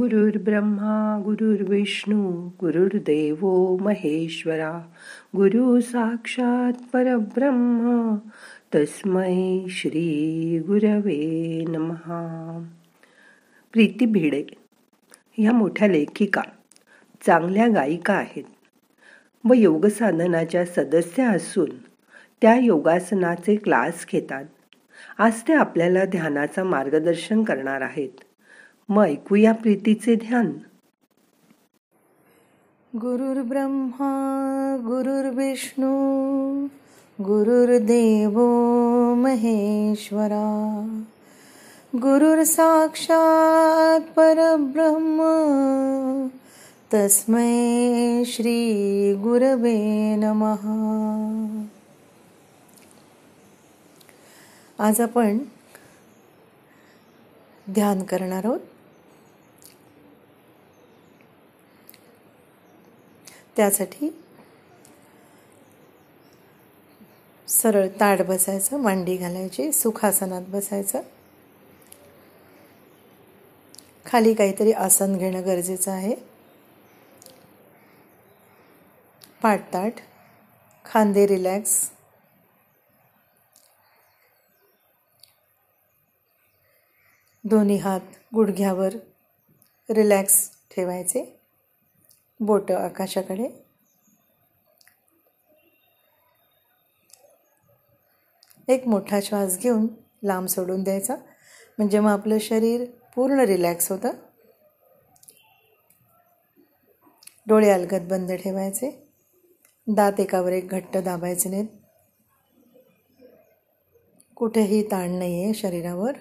गुरुर्ब्रह्मा गुरुर्विष्णू गुरुर्देव महेश्वरा गुरु साक्षात परब्रह्म तस्मै श्री गुरवे नमहा प्रीती भिडे ह्या मोठ्या लेखिका चांगल्या गायिका आहेत. व योगसाधनाच्या सदस्य असून त्या योगासनाचे क्लास घेतात. आज ते आपल्याला ध्यानाचा मार्गदर्शन करणार आहेत. मग ऐकूया प्रीतीचे ध्यान. गुरुर्ब्रह्मा गुरुर्विष्णू गुरुर्देव महेश्वरा गुरुर साक्षात परब्रह्म तस्मै श्री गुरवे नमहा आज आपण ध्यान करणार आहोत. त्यासाठी सरळ ताट बसायचं मांडी घालायची सुखासनात बसायचं. खाली काहीतरी आसन घेणं गरजेचं आहे. पाठताट खांदे रिलॅक्स दोन्ही हात गुडघ्यावर रिलॅक्स ठेवायचे. बोटं आकाशाकडे. एक मोठा श्वास घेऊन लांब सोडून द्यायचा. म्हणजे मग आपलं शरीर पूर्ण रिलॅक्स होतं. डोळे अलगद बंद ठेवायचे. दात एकावर एक घट्ट दाबायचे नाहीत. कुठेही ताण नाही आहे शरीरावर.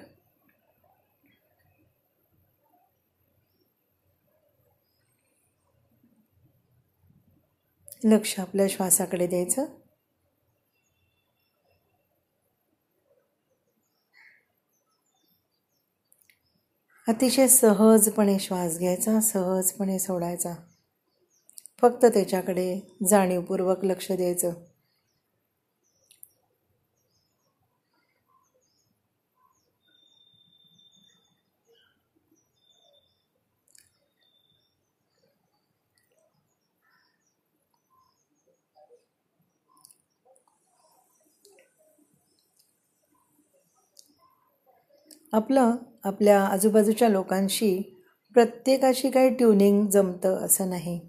लक्ष आपल्या श्वासाकडे द्यायचं. अतिशय सहजपणे श्वास घ्यायचा सहजपणे सोडायचा. फक्त त्याच्याकडे जाणीवपूर्वक लक्ष द्यायचं. आपलं आपल्या आजूबाजूच्या लोकांशी प्रत्येकाशी काही ट्युनिंग जमतं असं नाही.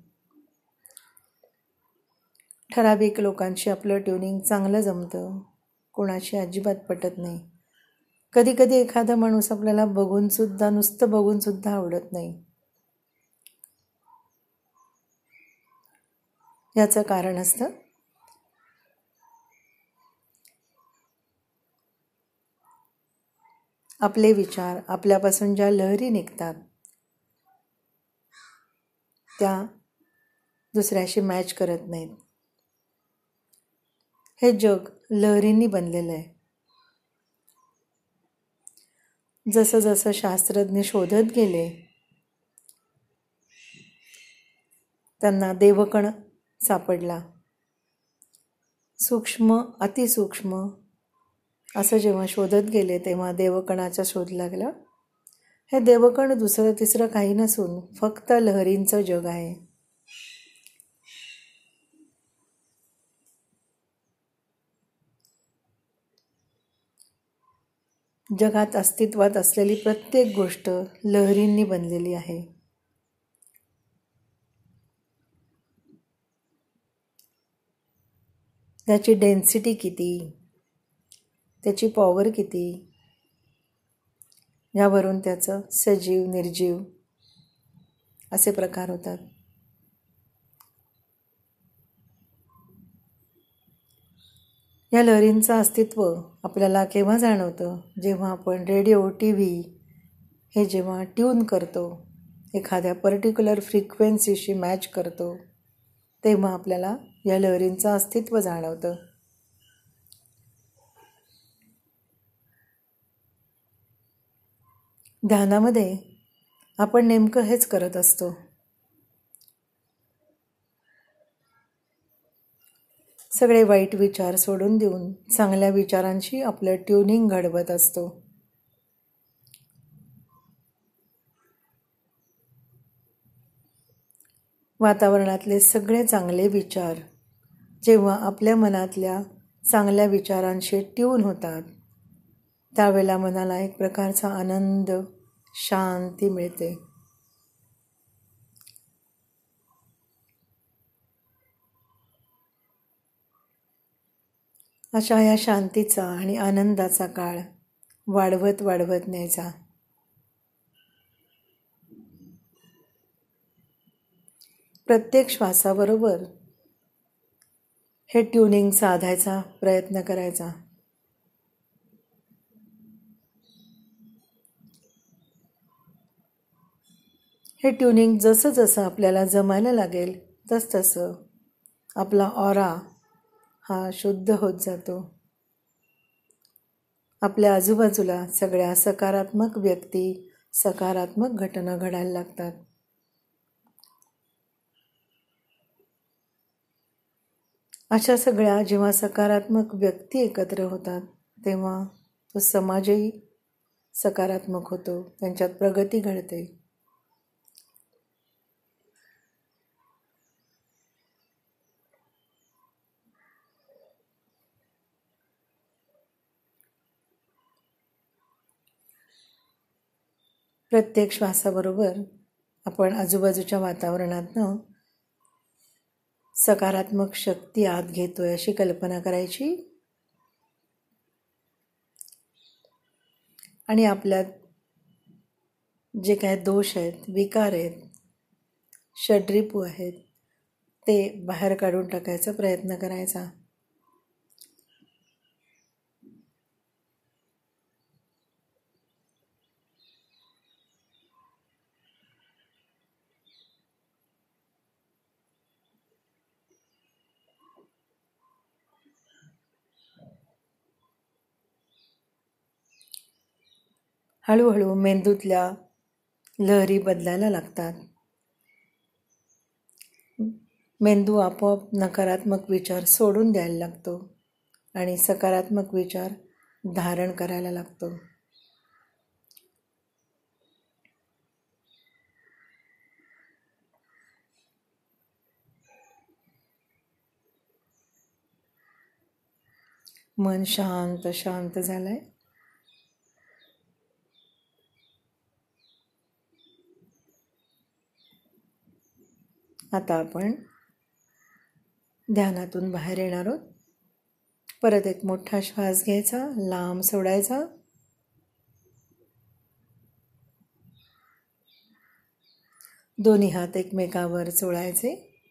ठराविक लोकांशी आपलं ट्युनिंग चांगलं जमतं कोणाशी अजिबात पटत नाही. कधीकधी एखादा माणूस आपल्याला बघूनसुद्धा नुसतं बघूनसुद्धा आवडत नाही. याचं कारण असतं आपले विचार आपल्यापासून ज्या लहरी निघतात त्या दुसऱ्याशी मॅच करत नाहीत. हे जग लहरींनी बनलेलं आहे. जसं जसं शास्त्रज्ञ शोधत गेले त्यांना देवकण सापडला. सूक्ष्म अतिसूक्ष्म असं जेव्हा शोधत गेले तेव्हा देवकणाचा शोध लागला. हे देवकण दुसरं तिसरं काही नसून फक्त लहरींचं जग आहे. जगात अस्तित्वात असलेली प्रत्येक गोष्ट लहरींनी बनलेली आहे. त्याची डेन्सिटी किती? त्याची पॉवर किती? यावरून त्याचं सजीव निर्जीव असे प्रकार होतात. या लहरींचं अस्तित्व आपल्याला केव्हा जाणवतं? जेव्हा आपण रेडिओ टी व्ही हे जेव्हा ट्यून करतो एखाद्या पर्टिक्युलर फ्रिक्वेन्सीशी मॅच करतो तेव्हा आपल्याला या लहरींचं अस्तित्व जाणवतं. ध्यानामध्ये आपण नेमकं हेच करत असतो. सगळे वाईट विचार सोडून देऊन चांगल्या विचारांशी आपलं ट्युनिंग घडवत असतो. वातावरणातले सगळे चांगले विचार जेव्हा आपल्या मनातल्या चांगल्या विचारांशी ट्यून होतात त्यावेळेला मनाला एक प्रकारचा आनंद शांती मिळते. अशा या शांतीचा आणि आनंदाचा काळ वाढवत वाढवत न्यायचा. प्रत्येक श्वासाबरोबर हे ट्युनिंग साधायचा प्रयत्न करायचा. हे ट्युनिंग जसं जसं आपल्याला जमायला लागेल तसतसं आपला ऑरा हा शुद्ध होत जातो. आपल्या आजूबाजूला सगळ्या सकारात्मक व्यक्ती सकारात्मक घटना घडायला लागतात. अशा सगळ्या जेव्हा सकारात्मक व्यक्ती एकत्र होतात तेव्हा तो समाजही सकारात्मक होतो त्यांच्यात प्रगती घडते. प्रत्येक श्वासाबरोबर आपण आजूबाजूच्या वातावरणातनं सकारात्मक शक्ती आत घेतोय अशी कल्पना करायची. आणि आपल्यात जे काय दोष आहेत विकार आहेत षड्रिपू आहेत ते बाहेर काढून टाकायचा प्रयत्न करायचा. हळूहळू मेंदूतल्या लहरी बदलायला लागतात. मेंदू आपोआप नकारात्मक विचार सोडून द्यायला लागतो आणि सकारात्मक विचार धारण करायला लागतो. मन शांत शांत झालं आहे आता आपण ध्यानातून बाहेर येणार आहोत. परत एक मोठा श्वास घ्यायचा लांब सोडायचा. दोन्ही हात एकमेकावर चोळायचे.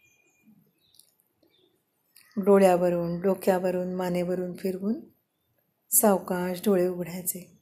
डोळ्यावरून डोक्यावरून मानेवरून फिरवून सावकाश डोळे उघडायचे.